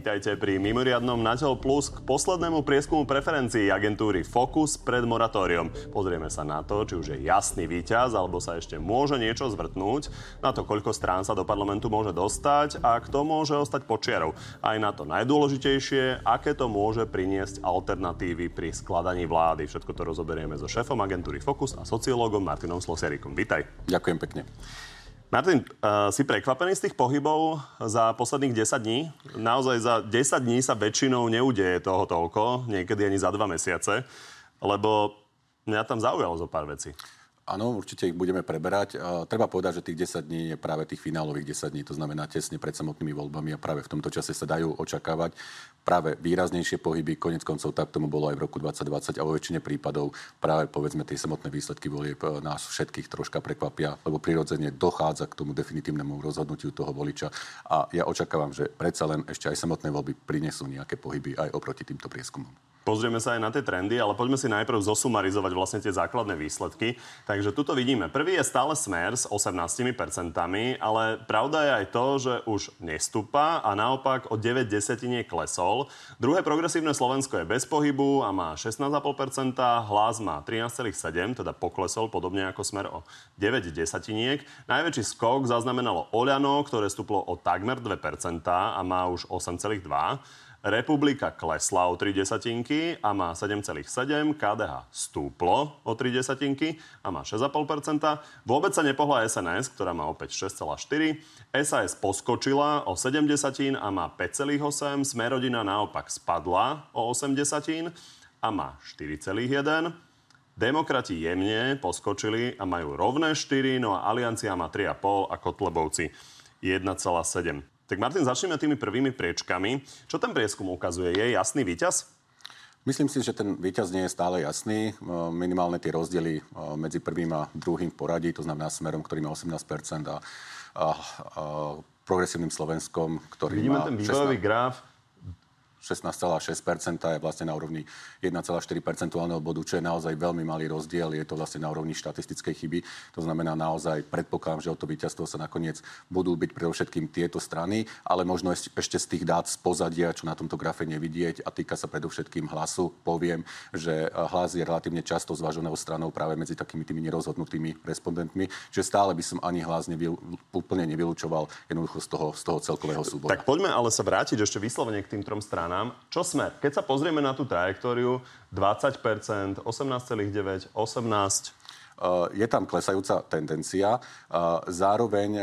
vítajte pri mimoriadnom Natel Plus k poslednému prieskumu preferencií agentúry Focus pred moratóriom. Pozrieme sa na to, či už je jasný víťaz, alebo sa ešte môže niečo zvrtnúť, na to, koľko strán sa do parlamentu môže dostať a kto môže ostať počiarov. Aj na to najdôležitejšie, aké to môže priniesť alternatívy pri skladaní vlády. Všetko to rozoberieme so šéfom agentúry Focus a sociológom Martinom Slosierikom. Vítaj. Ďakujem pekne. Martin, uh, si prekvapený z tých pohybov za posledných 10 dní? Naozaj za 10 dní sa väčšinou neudeje toho toľko, niekedy ani za dva mesiace, lebo mňa tam zaujalo zo pár vecí. Áno, určite ich budeme preberať. Treba povedať, že tých 10 dní je práve tých finálových 10 dní, to znamená tesne pred samotnými voľbami a práve v tomto čase sa dajú očakávať práve výraznejšie pohyby. Konec koncov tak tomu bolo aj v roku 2020 a vo väčšine prípadov práve povedzme tie samotné výsledky volieb uh, nás všetkých troška prekvapia, lebo prirodzene dochádza k tomu definitívnemu rozhodnutiu toho voliča a ja očakávam, že predsa len ešte aj samotné voľby prinesú nejaké pohyby aj oproti týmto prieskumom. Pozrieme sa aj na tie trendy, ale poďme si najprv zosumarizovať vlastne tie základné výsledky. Takže tuto vidíme. Prvý je stále smer s 18%, ale pravda je aj to, že už nestúpa a naopak o 9 desetinie klesol. Druhé progresívne Slovensko je bez pohybu a má 16,5%, hlas má 13,7%, teda poklesol podobne ako smer o 9 desatiniek. Najväčší skok zaznamenalo Oľano, ktoré stúplo o takmer 2% a má už 8,2%. Republika klesla o 3 desatinky a má 7,7. KDH stúplo o 3 desatinky a má 6,5%. Vôbec sa nepohla SNS, ktorá má opäť 6,4. SAS poskočila o 7 desatín a má 5,8. Smerodina naopak spadla o 8 desatín a má 4,1. Demokrati jemne poskočili a majú rovné 4, no a Aliancia má 3,5 a Kotlebovci 1,7. Tak Martin, začneme tými prvými priečkami. Čo ten prieskum ukazuje? Je jasný víťaz? Myslím si, že ten víťaz nie je stále jasný. Minimálne tie rozdiely medzi prvým a druhým poradí, to znamená smerom, ktorý má 18 a, a, a progresívnym Slovenskom, ktorý Vidíme má ten vývojový 16... graf 16,6% je vlastne na úrovni 1,4 percentuálneho bodu, čo je naozaj veľmi malý rozdiel. Je to vlastne na úrovni štatistickej chyby. To znamená naozaj, predpokladám, že o to víťazstvo sa nakoniec budú byť predovšetkým tieto strany, ale možno ešte z tých dát z pozadia, čo na tomto grafe nevidieť a týka sa predovšetkým hlasu, poviem, že eh, hlas je relatívne často zvaženou stranou práve medzi takými tými nerozhodnutými respondentmi, že stále by som ani hlas nevyl, úplne nevylučoval jednoducho z toho, z toho celkového súboja. Tak poďme ale sa vrátiť ešte vyslovene k tým trom stranám stranám. Čo smer? Keď sa pozrieme na tú trajektóriu, 20%, 18,9, 18, je tam klesajúca tendencia. Zároveň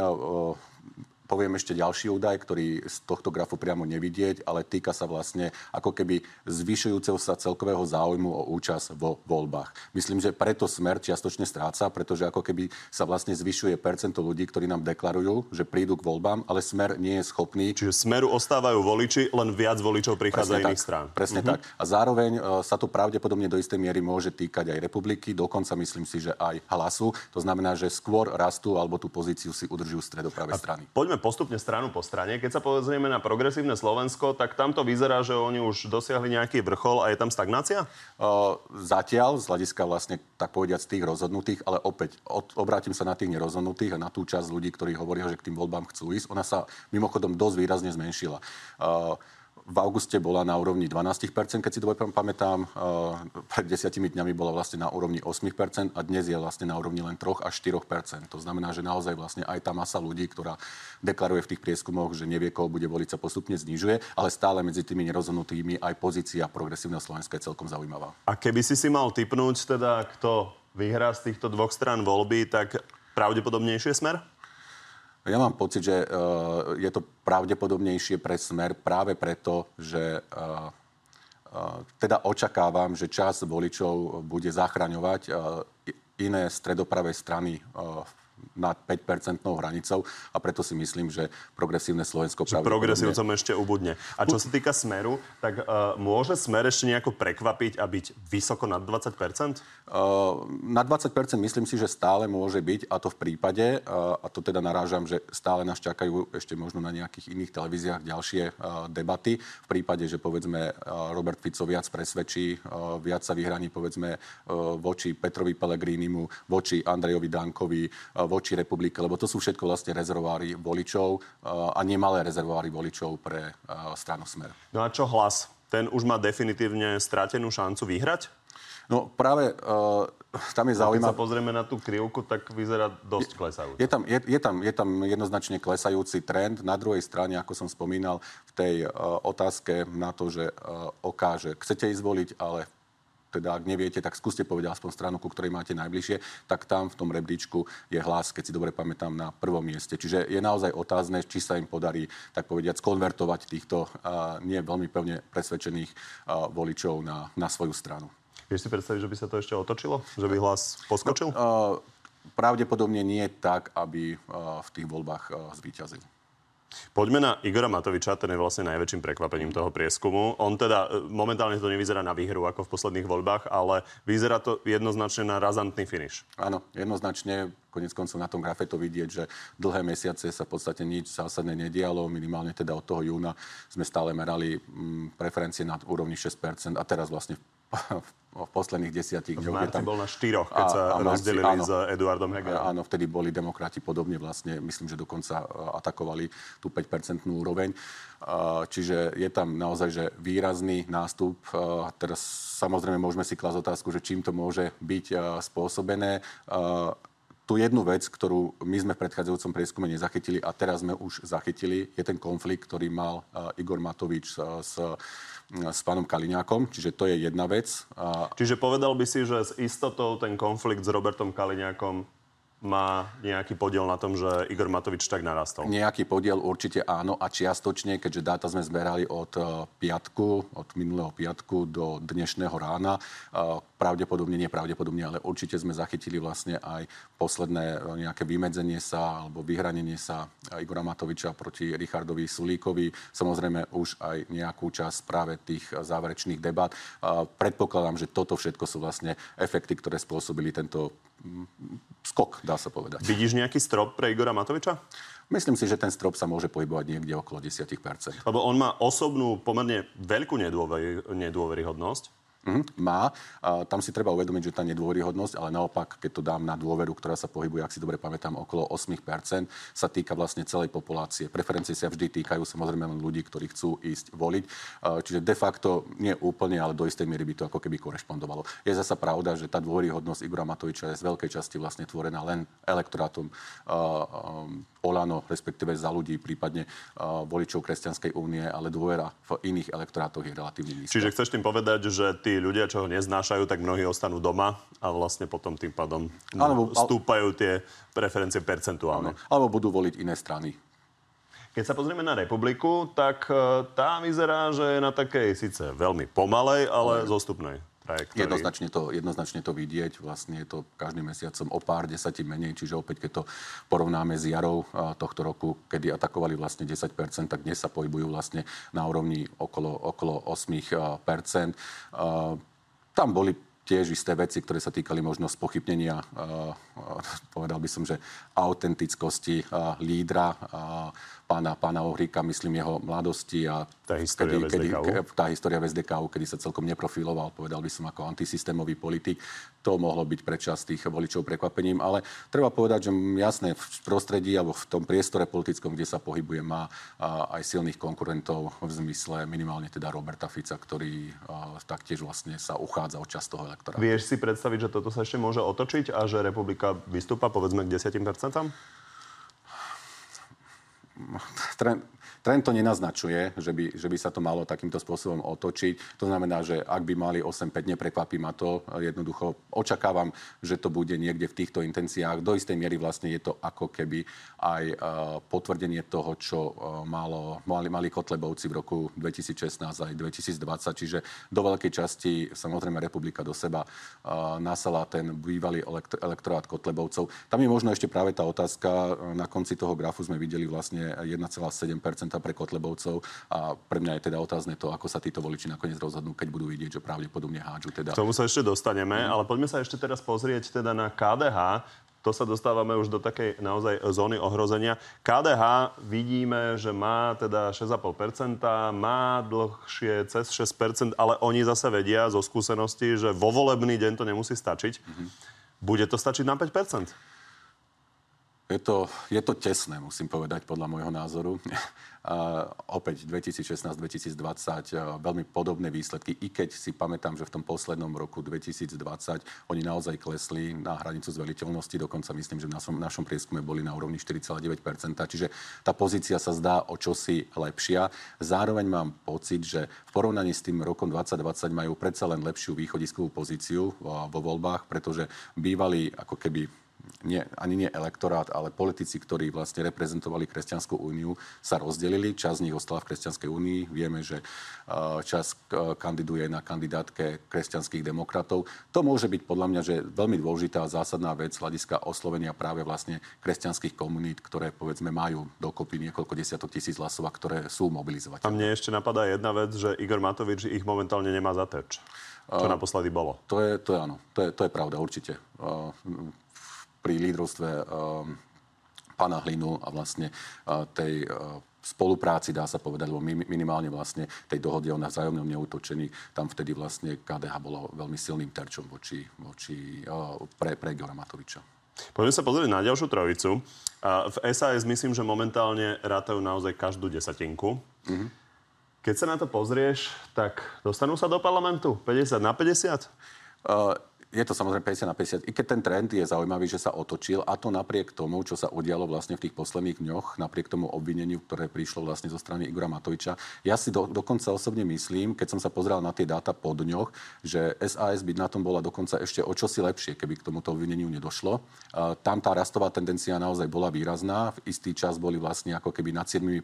poviem ešte ďalší údaj, ktorý z tohto grafu priamo nevidieť, ale týka sa vlastne ako keby zvyšujúceho sa celkového záujmu o účasť vo voľbách. Myslím, že preto smer čiastočne stráca, pretože ako keby sa vlastne zvyšuje percento ľudí, ktorí nám deklarujú, že prídu k voľbám, ale smer nie je schopný. Čiže smeru ostávajú voliči, len viac voličov prichádza iných strán. Presne uh-huh. tak. A zároveň uh, sa to pravdepodobne do istej miery môže týkať aj republiky, dokonca myslím si, že aj hlasu. To znamená, že skôr rastú alebo tú pozíciu si udržujú stredopravé strany. Poďme postupne stranu po strane. Keď sa pozrieme na progresívne Slovensko, tak tam to vyzerá, že oni už dosiahli nejaký vrchol a je tam stagnácia? Uh, zatiaľ, z hľadiska vlastne, tak povediať, z tých rozhodnutých, ale opäť od, obrátim sa na tých nerozhodnutých a na tú časť ľudí, ktorí hovoria, že k tým voľbám chcú ísť. Ona sa mimochodom dosť výrazne zmenšila. Uh, v auguste bola na úrovni 12%, keď si to pamätám. Pred desiatimi dňami bola vlastne na úrovni 8% a dnes je vlastne na úrovni len 3 až 4%. To znamená, že naozaj vlastne aj tá masa ľudí, ktorá deklaruje v tých prieskumoch, že nevie, koho bude voliť, sa postupne znižuje, ale stále medzi tými nerozhodnutými aj pozícia progresívneho Slovenska je celkom zaujímavá. A keby si si mal typnúť teda, kto vyhrá z týchto dvoch strán voľby, tak pravdepodobnejšie smer? Ja mám pocit, že uh, je to pravdepodobnejšie pre smer práve preto, že uh, uh, teda očakávam, že čas voličov bude zachraňovať iné stredopravé strany uh, nad 5-percentnou hranicou a preto si myslím, že progresívne Slovensko práve... Progresívcom ešte ubudne. A čo sa týka Smeru, tak uh, môže Smer ešte nejako prekvapiť a byť vysoko nad 20 uh, Na 20% myslím si, že stále môže byť a to v prípade, uh, a to teda narážam, že stále nás čakajú ešte možno na nejakých iných televíziách ďalšie uh, debaty. V prípade, že povedzme uh, Robert Fico viac presvedčí, uh, viac sa vyhraní povedzme uh, voči Petrovi Pelegrínimu, voči Andrejovi Dankovi, uh, voči republike, lebo to sú všetko vlastne rezervoári voličov a nemalé rezervoári voličov pre stranu Smer. No a čo hlas? Ten už má definitívne stratenú šancu vyhrať? No práve uh, tam je zaujímavé... Keď sa pozrieme na tú krivku, tak vyzerá dosť klesajúco. Je tam, je, je, tam, je tam jednoznačne klesajúci trend. Na druhej strane, ako som spomínal, v tej uh, otázke na to, že uh, okáže, chcete ísť voliť, ale teda ak neviete, tak skúste povedať aspoň stranu, ku ktorej máte najbližšie, tak tam v tom rebríčku je hlas, keď si dobre pamätám, na prvom mieste. Čiže je naozaj otázne, či sa im podarí, tak povediať, skonvertovať týchto uh, nie veľmi pevne presvedčených uh, voličov na, na svoju stranu. Vieš si predstaviť, že by sa to ešte otočilo? Že by hlas poskočil? No, uh, pravdepodobne nie tak, aby uh, v tých voľbách uh, zvíťazil. Poďme na Igora Matoviča, ten je vlastne najväčším prekvapením toho prieskumu. On teda momentálne to nevyzerá na výhru ako v posledných voľbách, ale vyzerá to jednoznačne na razantný finish. Áno, jednoznačne. Konec koncov na tom grafe to vidieť, že dlhé mesiace sa v podstate nič zásadne nedialo. Minimálne teda od toho júna sme stále merali mm, preferencie na úrovni 6% a teraz vlastne v posledných desiatich dňoch. V tam... bol na štyroch, keď a, sa a rozdelili áno, s Eduardom Hegerom. Áno, vtedy boli demokrati podobne vlastne, myslím, že dokonca e, atakovali tú 5-percentnú úroveň. E, čiže je tam naozaj že výrazný nástup. E, teraz samozrejme môžeme si klasť otázku, že čím to môže byť spôsobené tú jednu vec, ktorú my sme v predchádzajúcom prieskume nezachytili a teraz sme už zachytili, je ten konflikt, ktorý mal Igor Matovič s s pánom Kaliňákom, čiže to je jedna vec. Čiže povedal by si, že s istotou ten konflikt s Robertom Kaliňákom má nejaký podiel na tom, že Igor Matovič tak narastol? Nejaký podiel určite áno a čiastočne, keďže dáta sme zberali od e, piatku, od minulého piatku do dnešného rána. E, pravdepodobne, nie pravdepodobne, ale určite sme zachytili vlastne aj posledné e, nejaké vymedzenie sa alebo vyhranenie sa Igora Matoviča proti Richardovi Sulíkovi. Samozrejme už aj nejakú časť práve tých záverečných debat. Predpokladám, že toto všetko sú vlastne efekty, ktoré spôsobili tento skok, dá sa povedať. Vidíš nejaký strop pre Igora Matoviča? Myslím si, že ten strop sa môže pohybovať niekde okolo 10%. Lebo on má osobnú pomerne veľkú nedôveryhodnosť. Mm, má. A tam si treba uvedomiť, že tá nedôveryhodnosť, ale naopak, keď to dám na dôveru, ktorá sa pohybuje, ak si dobre pamätám, okolo 8%, sa týka vlastne celej populácie. Preferencie sa vždy týkajú samozrejme len ľudí, ktorí chcú ísť voliť. Čiže de facto nie úplne, ale do istej miery by to ako keby korešpondovalo. Je zasa pravda, že tá dôveryhodnosť Igora Matoviča je z veľkej časti vlastne tvorená len elektorátom Olano, respektíve za ľudí, prípadne voličov Kresťanskej únie, ale dôvera v iných elektorátoch je relatívne nízka. Čiže chceš tým povedať, že tí ľudia, čo ho neznášajú, tak mnohí ostanú doma a vlastne potom tým pádom alebo, stúpajú tie preferencie percentuálne. Alebo budú voliť iné strany. Keď sa pozrieme na republiku, tak e, tá vyzerá, že je na takej síce veľmi pomalej, ale, ale... zostupnej trajektórii. Jednoznačne to, jednoznačne to vidieť. Vlastne je to každým mesiacom o pár desatí menej. Čiže opäť, keď to porovnáme s jarou tohto roku, kedy atakovali vlastne 10%, tak dnes sa pohybujú vlastne na úrovni okolo, okolo 8%. Tam boli tiež isté veci, ktoré sa týkali možno spochybnenia, povedal by som, že autentickosti lídra pána, pána Ohríka, myslím jeho mladosti a tá história kedy, kedy, tá história v SDKU, kedy sa celkom neprofiloval, povedal by som ako antisystémový politik. To mohlo byť pre časť tých voličov prekvapením, ale treba povedať, že jasné, v prostredí alebo v tom priestore politickom, kde sa pohybuje, má aj silných konkurentov v zmysle minimálne teda Roberta Fica, ktorý taktiež vlastne sa uchádza o čas toho elektorátu. Vieš si predstaviť, že toto sa ešte môže otočiť a že republika vystúpa povedzme k 10%? tra, trend, to nenaznačuje, že by, že by sa to malo takýmto spôsobom otočiť. To znamená, že ak by mali 8-5, neprekvapí ma to. Jednoducho očakávam, že to bude niekde v týchto intenciách. Do istej miery vlastne je to ako keby aj uh, potvrdenie toho, čo uh, malo, mali, mali Kotlebovci v roku 2016 aj 2020. Čiže do veľkej časti samozrejme republika do seba uh, nasala ten bývalý elektorát Kotlebovcov. Tam je možno ešte práve tá otázka, na konci toho grafu sme videli vlastne 1,7 pre Kotlebovcov a pre mňa je teda otázne to, ako sa títo voliči nakoniec rozhodnú, keď budú vidieť, že pravdepodobne hádžu. Teda. K tomu sa ešte dostaneme, mm. ale poďme sa ešte teraz pozrieť teda na KDH. To sa dostávame už do takej naozaj zóny ohrozenia. KDH vidíme, že má teda 6,5%, má dlhšie cez 6%, ale oni zase vedia zo skúsenosti, že vo volebný deň to nemusí stačiť. Mm-hmm. Bude to stačiť na 5%? Je to, je to tesné, musím povedať, podľa môjho názoru. Opäť 2016-2020 veľmi podobné výsledky, i keď si pamätám, že v tom poslednom roku 2020 oni naozaj klesli na hranicu zveliteľnosti, dokonca myslím, že v našom, našom prieskume boli na úrovni 4,9%, čiže tá pozícia sa zdá o čosi lepšia. Zároveň mám pocit, že v porovnaní s tým rokom 2020 majú predsa len lepšiu východiskovú pozíciu vo voľbách, pretože bývali ako keby nie, ani nie elektorát, ale politici, ktorí vlastne reprezentovali Kresťanskú úniu, sa rozdelili. Čas z nich ostala v Kresťanskej únii. Vieme, že čas kandiduje na kandidátke kresťanských demokratov. To môže byť podľa mňa že veľmi dôležitá a zásadná vec z hľadiska oslovenia práve vlastne kresťanských komunít, ktoré povedzme majú dokopy niekoľko desiatok tisíc hlasov a ktoré sú mobilizovateľné. A mne ešte napadá jedna vec, že Igor Matovič ich momentálne nemá za terč. Čo naposledy bolo? To je, to je áno, to je, to je pravda, určite pri lídrovstve ehm, pána Hlinu a vlastne tej spolupráci, dá sa povedať, lebo minimálne vlastne tej dohode o vzájomnom neútočení, tam vtedy vlastne KDH bolo veľmi silným terčom voči, voči pre, pre Igora Matoviča. Poďme sa pozrieť na ďalšiu trojicu. V SAS myslím, že momentálne rátajú naozaj každú desatinku. Mm-hmm. Keď sa na to pozrieš, tak dostanú sa do parlamentu 50 na 50? Uh, je to samozrejme 50 na 50. I keď ten trend je zaujímavý, že sa otočil, a to napriek tomu, čo sa udialo vlastne v tých posledných dňoch, napriek tomu obvineniu, ktoré prišlo vlastne zo strany Igora Matoviča. Ja si do, dokonca osobne myslím, keď som sa pozrel na tie dáta po dňoch, že SAS by na tom bola dokonca ešte o čosi lepšie, keby k tomuto obvineniu nedošlo. Tam tá rastová tendencia naozaj bola výrazná. V istý čas boli vlastne ako keby nad 7%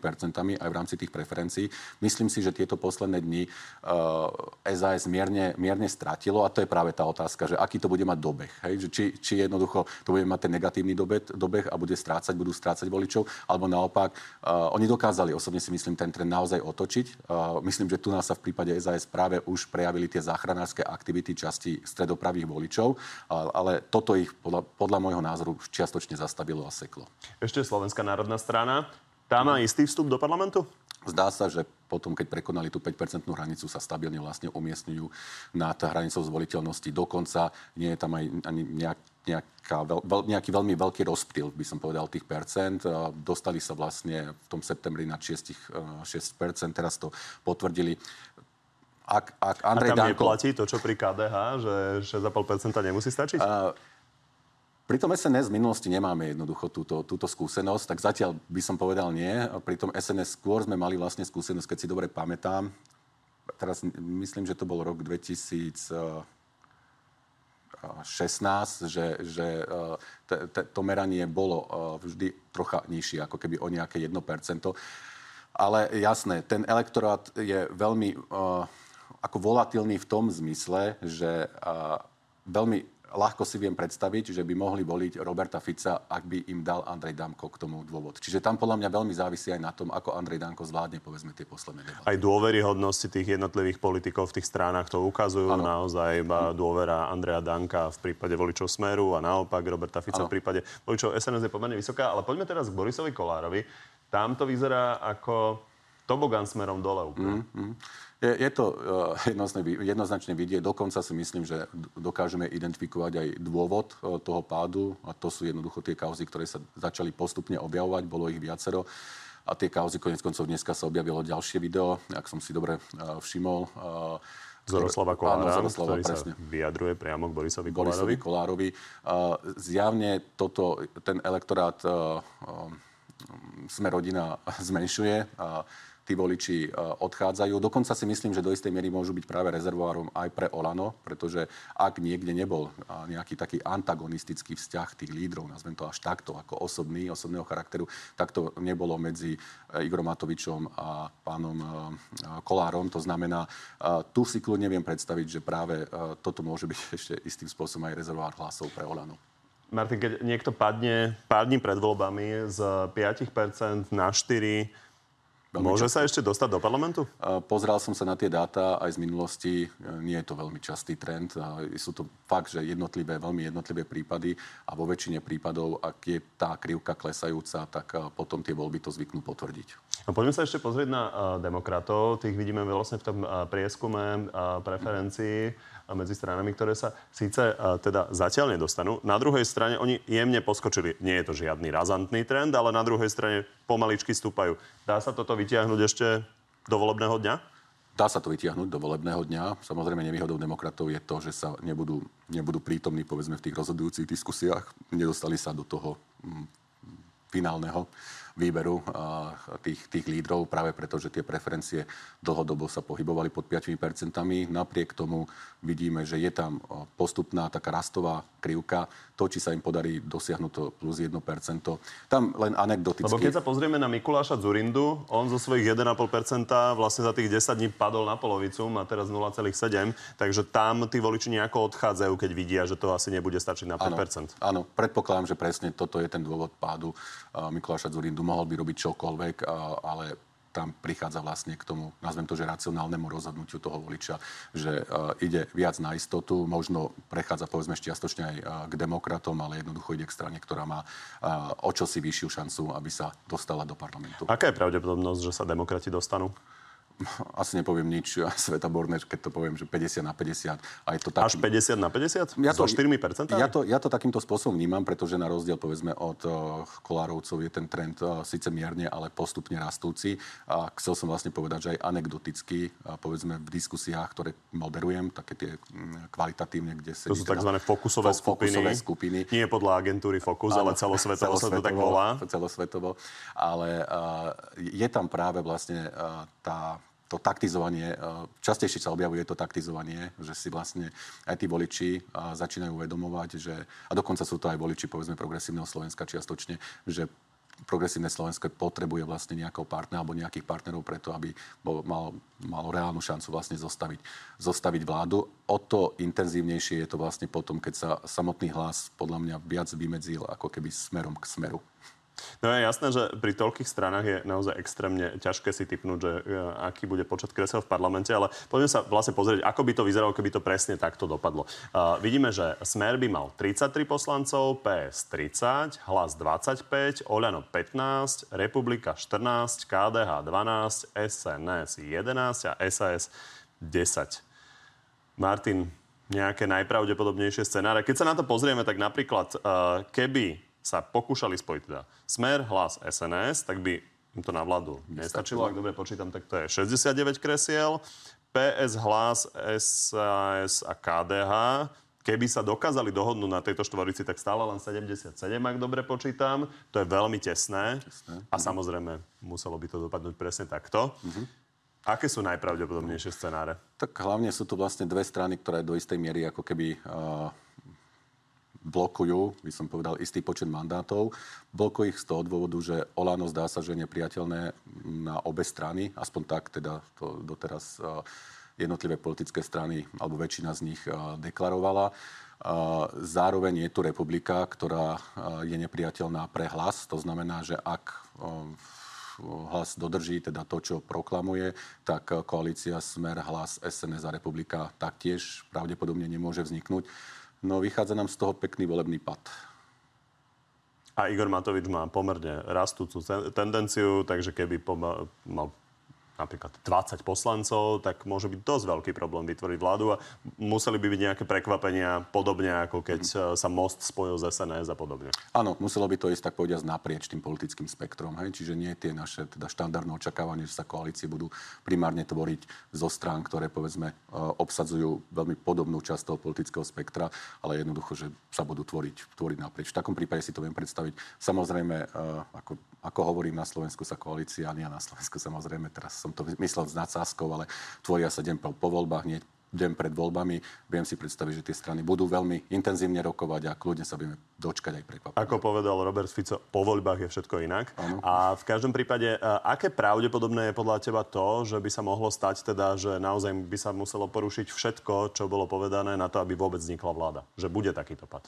aj v rámci tých preferencií. Myslím si, že tieto posledné dni uh, SAS mierne, mierne stratilo a to je práve tá otázka, že aký to bude mať dobeh. Hej? Že či, či jednoducho to bude mať ten negatívny dobeh, dobeh a bude strácať, budú strácať voličov, alebo naopak. Uh, oni dokázali, osobne si myslím, ten trend naozaj otočiť. Uh, myslím, že tu nás sa v prípade SAS práve už prejavili tie záchranárske aktivity časti stredopravých voličov, uh, ale toto ich podľa, podľa môjho názoru čiastočne zastavilo a seklo. Ešte Slovenská národná strana. Tá má istý vstup do parlamentu? Zdá sa, že potom, keď prekonali tú 5% hranicu, sa stabilne vlastne umiestňujú nad hranicou zvoliteľnosti. Dokonca nie je tam aj ani nejak, nejaká, veľ, nejaký veľmi veľký rozptyl, by som povedal, tých percent. Dostali sa vlastne v tom septembri na 6, 6 teraz to potvrdili. Ak, ak Andrej A tam Danko... neplatí to, čo pri KDH, že 6,5% nemusí stačiť? Uh, pri tom SNS v minulosti nemáme jednoducho túto, túto skúsenosť, tak zatiaľ by som povedal nie. Pri tom SNS skôr sme mali vlastne skúsenosť, keď si dobre pamätám. Teraz myslím, že to bol rok 2016, že, že e, to meranie bolo e, vždy trocha nižšie, ako keby o nejaké 1%. Ale jasné, ten elektorát je veľmi e, ako volatilný v tom zmysle, že veľmi ľahko si viem predstaviť, že by mohli voliť Roberta Fica, ak by im dal Andrej Danko k tomu dôvod. Čiže tam podľa mňa veľmi závisí aj na tom, ako Andrej Danko zvládne, povedzme, tie posledné debaty. Aj dôveryhodnosti tých jednotlivých politikov v tých stránach to ukazujú. Ano. Naozaj iba dôvera Andreja Danka v prípade voličov Smeru a naopak Roberta Fica ano. v prípade voličov SNS je pomerne vysoká. Ale poďme teraz k Borisovi Kolárovi. Tam to vyzerá ako tobogán smerom dole úplne. Mm, mm. Je, je to uh, jednoznačne vidieť. Dokonca si myslím, že dokážeme identifikovať aj dôvod uh, toho pádu. A to sú jednoducho tie kauzy, ktoré sa začali postupne objavovať. Bolo ich viacero. A tie kauzy, konec koncov, dneska sa objavilo ďalšie video, ak som si dobre uh, všimol. Uh, Zoroslava Kolára, áno, Zoroslava, ktorý presne. sa vyjadruje priamo k Borisovi Kolárovi. Borisovi Kolárovi. Uh, zjavne toto, ten elektorát uh, uh, sme rodina zmenšuje. Uh, tí voliči e, odchádzajú. Dokonca si myslím, že do istej miery môžu byť práve rezervoárom aj pre Olano, pretože ak niekde nebol e, nejaký taký antagonistický vzťah tých lídrov, nazvem to až takto, ako osobný, osobného charakteru, tak to nebolo medzi e, Igorom Matovičom a pánom Kolárom. To znamená, tu si kľud neviem predstaviť, že práve toto môže byť ešte istým spôsobom aj rezervoár hlasov pre Olano. Martin, keď niekto padne pár dní pred voľbami z 5% na 4%, Veľmi Môže často. sa ešte dostať do parlamentu? Pozral som sa na tie dáta aj z minulosti. Nie je to veľmi častý trend. Sú to fakt, že jednotlivé, veľmi jednotlivé prípady a vo väčšine prípadov, ak je tá krivka klesajúca, tak potom tie voľby to zvyknú potvrdiť. No, poďme sa ešte pozrieť na demokratov. Tých vidíme vlastne v tom prieskume preferencií medzi stranami, ktoré sa síce teda zatiaľ nedostanú. Na druhej strane oni jemne poskočili. Nie je to žiadny razantný trend, ale na druhej strane pomaličky stúpajú. Dá sa toto vytiahnuť ešte do volebného dňa? Dá sa to vytiahnuť do volebného dňa. Samozrejme, nevýhodou demokratov je to, že sa nebudú, nebudú prítomní, povedzme, v tých rozhodujúcich diskusiách. Nedostali sa do toho mm, finálneho výberu tých, tých lídrov, práve preto, že tie preferencie dlhodobo sa pohybovali pod 5%. Napriek tomu vidíme, že je tam postupná taká rastová krivka. To, či sa im podarí dosiahnuť to plus 1%. Tam len anekdoticky... Lebo keď sa pozrieme na Mikuláša Zurindu, on zo svojich 1,5% vlastne za tých 10 dní padol na polovicu, má teraz 0,7, takže tam tí voliči nejako odchádzajú, keď vidia, že to asi nebude stačiť na 5%. Áno, áno predpokladám, že presne toto je ten dôvod pádu Mikuláša Zurindu mohol by robiť čokoľvek, ale tam prichádza vlastne k tomu, nazvem to, že racionálnemu rozhodnutiu toho voliča, že ide viac na istotu, možno prechádza povedzme čiastočne aj k demokratom, ale jednoducho ide k strane, ktorá má o čosi vyššiu šancu, aby sa dostala do parlamentu. Aká je pravdepodobnosť, že sa demokrati dostanú? asi nepoviem nič Sveta Borner, keď to poviem, že 50 na 50. A je to taký... Až 50 na 50? Ja to, so 4%? Ja to, ja to takýmto spôsobom vnímam, pretože na rozdiel povedzme od uh, Kolárovcov je ten trend uh, síce mierne, ale postupne rastúci. A chcel som vlastne povedať, že aj anekdoticky, uh, povedzme v diskusiách, ktoré moderujem, také tie um, kvalitatívne, kde sa... To sú tzv. fokusové, fo- skupiny. fokusové skupiny. Nie podľa agentúry Focus, ale celosvetovo, celosvetovo sa to tak volá. Celosvetovo. Ale uh, je tam práve vlastne uh, tá to taktizovanie, e, častejšie sa objavuje to taktizovanie, že si vlastne aj tí voliči e, začínajú uvedomovať, že, a dokonca sú to aj voliči, povedzme, progresívneho Slovenska čiastočne, že progresívne Slovensko potrebuje vlastne nejakého partnera alebo nejakých partnerov preto, aby bol, mal, malo reálnu šancu vlastne zostaviť, zostaviť vládu. O to intenzívnejšie je to vlastne potom, keď sa samotný hlas podľa mňa viac vymedzil ako keby smerom k smeru. No je jasné, že pri toľkých stranách je naozaj extrémne ťažké si typnúť, že e, aký bude počet kresel v parlamente, ale poďme sa vlastne pozrieť, ako by to vyzeralo, keby to presne takto dopadlo. Uh, vidíme, že Smer by mal 33 poslancov, PS 30, Hlas 25, Oľano 15, Republika 14, KDH 12, SNS 11 a SAS 10. Martin, nejaké najpravdepodobnejšie scenáre. Keď sa na to pozrieme, tak napríklad, uh, keby sa pokúšali spojiť teda Smer, Hlas, SNS, tak by im to na vládu nestačilo. Ak dobre počítam, tak to je 69 kresiel. PS, Hlas, SAS a KDH. Keby sa dokázali dohodnúť na tejto štvorici, tak stále len 77, ak dobre počítam. To je veľmi tesné. tesné. A samozrejme, muselo by to dopadnúť presne takto. Uh-huh. Aké sú najpravdepodobnejšie scenáre? Tak hlavne sú tu vlastne dve strany, ktoré do istej miery ako keby uh, blokujú, by som povedal, istý počet mandátov. Blokujú ich z toho dôvodu, že Olano zdá sa, že je nepriateľné na obe strany, aspoň tak teda to doteraz jednotlivé politické strany, alebo väčšina z nich deklarovala. Zároveň je tu republika, ktorá je nepriateľná pre hlas. To znamená, že ak hlas dodrží teda to, čo proklamuje, tak koalícia Smer, hlas, SNS a republika taktiež pravdepodobne nemôže vzniknúť. No vychádza nám z toho pekný volebný pad. A Igor Matovič má pomerne rastúcu tendenciu, takže keby mal napríklad 20 poslancov, tak môže byť dosť veľký problém vytvoriť vládu a museli by byť nejaké prekvapenia, podobne ako keď mm. sa Most spojil z SNS a podobne. Áno, muselo by to ísť tak povediať naprieč tým politickým spektrom. Hej? Čiže nie tie naše teda štandardné očakávanie, že sa koalície budú primárne tvoriť zo strán, ktoré povedzme e, obsadzujú veľmi podobnú časť toho politického spektra, ale jednoducho, že sa budú tvoriť, tvoriť naprieč. V takom prípade si to viem predstaviť. Samozrejme, e, ako, ako hovorím, na Slovensku sa koalícia, nie na Slovensku samozrejme teraz som to myslel s nadsázkou, ale tvoria sa deň po, po voľbách, nie deň pred voľbami. Viem si predstaviť, že tie strany budú veľmi intenzívne rokovať a kľudne sa budeme dočkať aj prekvapiť. Ako povedal Robert Fico, po voľbách je všetko inak. Ano. A v každom prípade, aké pravdepodobné je podľa teba to, že by sa mohlo stať teda, že naozaj by sa muselo porušiť všetko, čo bolo povedané na to, aby vôbec vznikla vláda? Že bude takýto pad?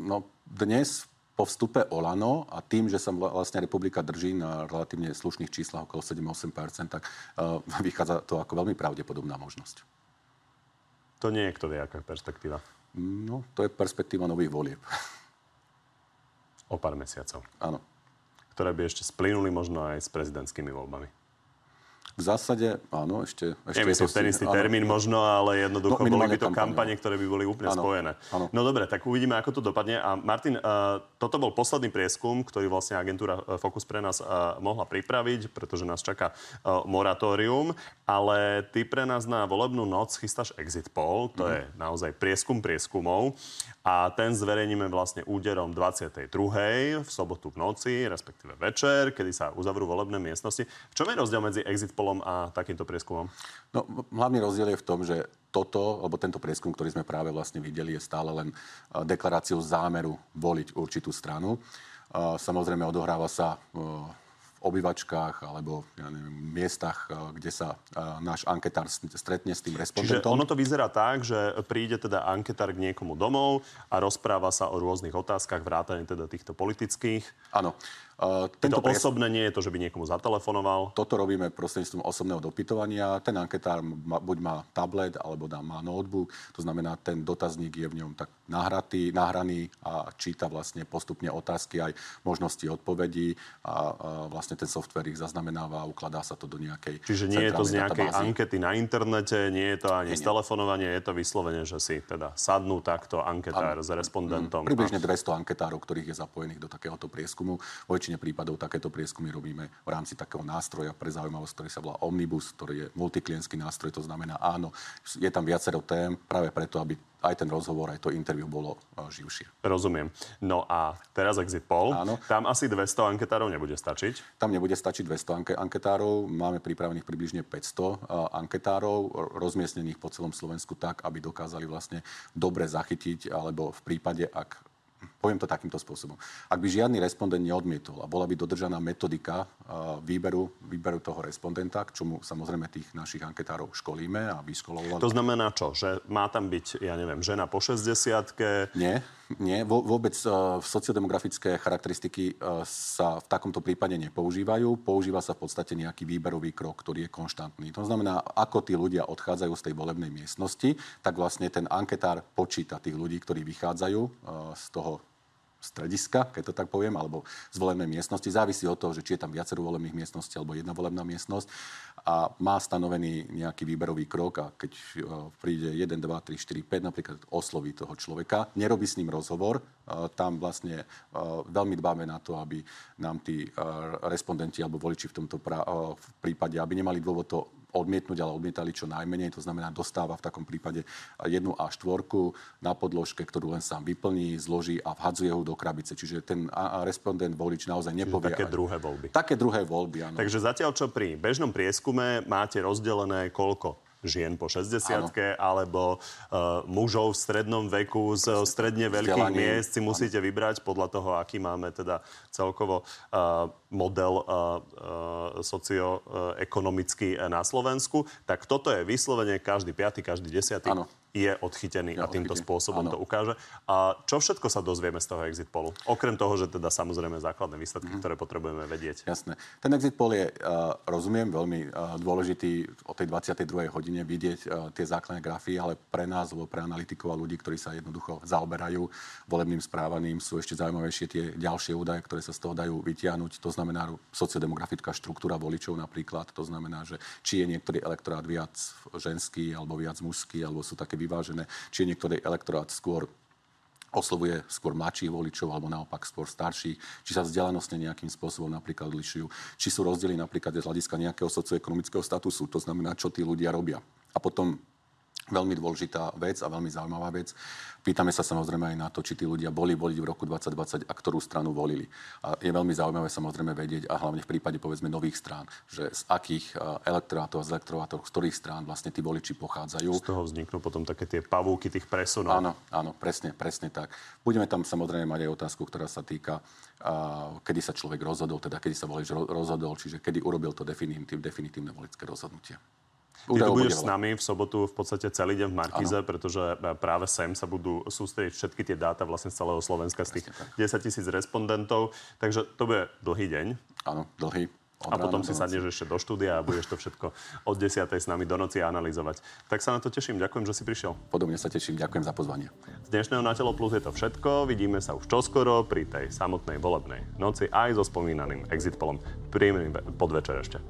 No, dnes po vstupe Olano a tým, že sa vlastne republika drží na relatívne slušných číslach okolo 7-8%, tak uh, vychádza to ako veľmi pravdepodobná možnosť. To nie je kto vie, aká perspektíva. No, to je perspektíva nových volieb. O pár mesiacov. Áno. Ktoré by ešte splynuli možno aj s prezidentskými voľbami. V zásade, áno, ešte... ešte Nemyslím ten istý termín možno, ale jednoducho no, boli by to kampane, ktoré by boli úplne áno, spojené. Áno. No dobre, tak uvidíme, ako to dopadne. A Martin, uh, toto bol posledný prieskum, ktorý vlastne agentúra e, Focus pre nás uh, mohla pripraviť, pretože nás čaká uh, moratórium, ale ty pre nás na volebnú noc chystáš exit poll, to mm. je naozaj prieskum prieskumov a ten zverejníme vlastne úderom 22. v sobotu v noci, respektíve večer, kedy sa uzavrú volebné miestnosti. V čom je rozdiel medzi exit poll polom a takýmto prieskumom? No, hlavný rozdiel je v tom, že toto, alebo tento prieskum, ktorý sme práve vlastne videli, je stále len deklaráciou zámeru voliť určitú stranu. Samozrejme, odohráva sa obyvačkách alebo ja neviem, miestach, eh, kde sa eh, náš anketár stretne s tým respondentom. Čiže ono to vyzerá tak, že príde teda anketár k niekomu domov a rozpráva sa o rôznych otázkach, vrátane teda týchto politických. Áno. Uh, tento to osobné nie je to, že by niekomu zatelefonoval? Toto robíme prostredníctvom osobného dopytovania. Ten anketár buď má tablet, alebo dá, má notebook. To znamená, ten dotazník je v ňom tak nahratý, nahraný a číta vlastne postupne otázky aj možnosti odpovedí a, a vlastne ten software ich zaznamenáva a ukladá sa to do nejakej Čiže nie je to z nejakej databázy. ankety na internete, nie je to ani nie, z telefonovania, je to vyslovene, že si teda sadnú takto anketár ano. s respondentom. Mm, približne 200 anketárov, ktorých je zapojených do takéhoto prieskumu. Vo väčšine prípadov takéto prieskumy robíme v rámci takého nástroja pre zaujímavosť, ktorý sa volá Omnibus, ktorý je multiklientský nástroj, to znamená áno, je tam viacero tém práve preto, aby aj ten rozhovor, aj to interviu bolo živšie. Rozumiem. No a teraz exit poll. Áno. Tam asi 200 anketárov nebude stačiť? Tam nebude stačiť 200 anketárov. Máme pripravených približne 500 anketárov, rozmiestnených po celom Slovensku tak, aby dokázali vlastne dobre zachytiť, alebo v prípade, ak Poviem to takýmto spôsobom. Ak by žiadny respondent neodmietol a bola by dodržaná metodika výberu, výberu toho respondenta, k čomu samozrejme tých našich anketárov školíme a vyškolovali. To znamená čo? Že má tam byť, ja neviem, žena po 60 Nie, nie. Vôbec uh, sociodemografické charakteristiky uh, sa v takomto prípade nepoužívajú. Používa sa v podstate nejaký výberový krok, ktorý je konštantný. To znamená, ako tí ľudia odchádzajú z tej volebnej miestnosti, tak vlastne ten anketár počíta tých ľudí, ktorí vychádzajú z toho strediska, keď to tak poviem, alebo z volebnej miestnosti. Závisí od toho, že či je tam viacero volebných miestností alebo jedna volebná miestnosť a má stanovený nejaký výberový krok a keď e, príde 1, 2, 3, 4, 5 napríklad osloví toho človeka, nerobí s ním rozhovor, e, tam vlastne e, veľmi dbáme na to, aby nám tí respondenti alebo voliči v tomto prípade, aby nemali dôvod to odmietnúť, ale odmietali čo najmenej. To znamená, dostáva v takom prípade jednu a štvorku na podložke, ktorú len sám vyplní, zloží a vhadzuje ho do krabice. Čiže ten respondent volič naozaj nepovie. Čiže také druhé voľby. Také druhé voľby, áno. Takže zatiaľ, čo pri bežnom prieskume máte rozdelené koľko? Žien po 60 alebo uh, mužov v strednom veku z stredne veľkých miest si musíte ano. vybrať podľa toho, aký máme teda celkovo uh, model uh, uh, socioekonomický na Slovensku. Tak toto je vyslovene každý piaty, každý desiatý. Ano je odchytený je a týmto odchytený. spôsobom ano. to ukáže. A čo všetko sa dozvieme z toho exit polu? Okrem toho, že teda samozrejme základné výsledky, mm. ktoré potrebujeme vedieť. Jasné. Ten exit poll je, uh, rozumiem, veľmi uh, dôležitý o tej 22. hodine vidieť uh, tie základné grafy, ale pre nás, alebo pre analytikov a ľudí, ktorí sa jednoducho zaoberajú volebným správaním, sú ešte zaujímavejšie tie ďalšie údaje, ktoré sa z toho dajú vytiahnuť. To znamená sociodemografická štruktúra voličov napríklad. To znamená, že či je niektorý elektorát viac ženský alebo viac mužský, alebo sú také vyvážené, či je niektorý elektorát skôr oslovuje skôr mladších voličov alebo naopak skôr starších, či sa vzdialenostne nejakým spôsobom napríklad lišujú, či sú rozdiely napríklad z hľadiska nejakého socioekonomického statusu, to znamená, čo tí ľudia robia. A potom veľmi dôležitá vec a veľmi zaujímavá vec. Pýtame sa samozrejme aj na to, či tí ľudia boli voliť v roku 2020 a ktorú stranu volili. A je veľmi zaujímavé samozrejme vedieť, a hlavne v prípade povedzme nových strán, že z akých elektorátov a z elektorátov, z ktorých strán vlastne tí voliči pochádzajú. Z toho vzniknú potom také tie pavúky tých presunov. Áno, áno, presne, presne tak. Budeme tam samozrejme mať aj otázku, ktorá sa týka, uh, kedy sa človek rozhodol, teda kedy sa volič rozhodol, čiže kedy urobil to definitívne, definitívne voličské rozhodnutie. Ty tu budeš s nami v sobotu v podstate celý deň v Markize, ano. pretože práve sem sa budú sústrediť všetky tie dáta vlastne z celého Slovenska, z tých 10 tisíc respondentov. Takže to bude dlhý deň. Áno, dlhý. Od a potom si sadneš ešte do štúdia a budeš to všetko od 10. s nami do noci analyzovať. Tak sa na to teším. Ďakujem, že si prišiel. Podobne sa teším. Ďakujem za pozvanie. Z dnešného Na telo plus je to všetko. Vidíme sa už čoskoro pri tej samotnej volebnej noci aj so spomínaným exit polom. Príjemný podvečer ešte.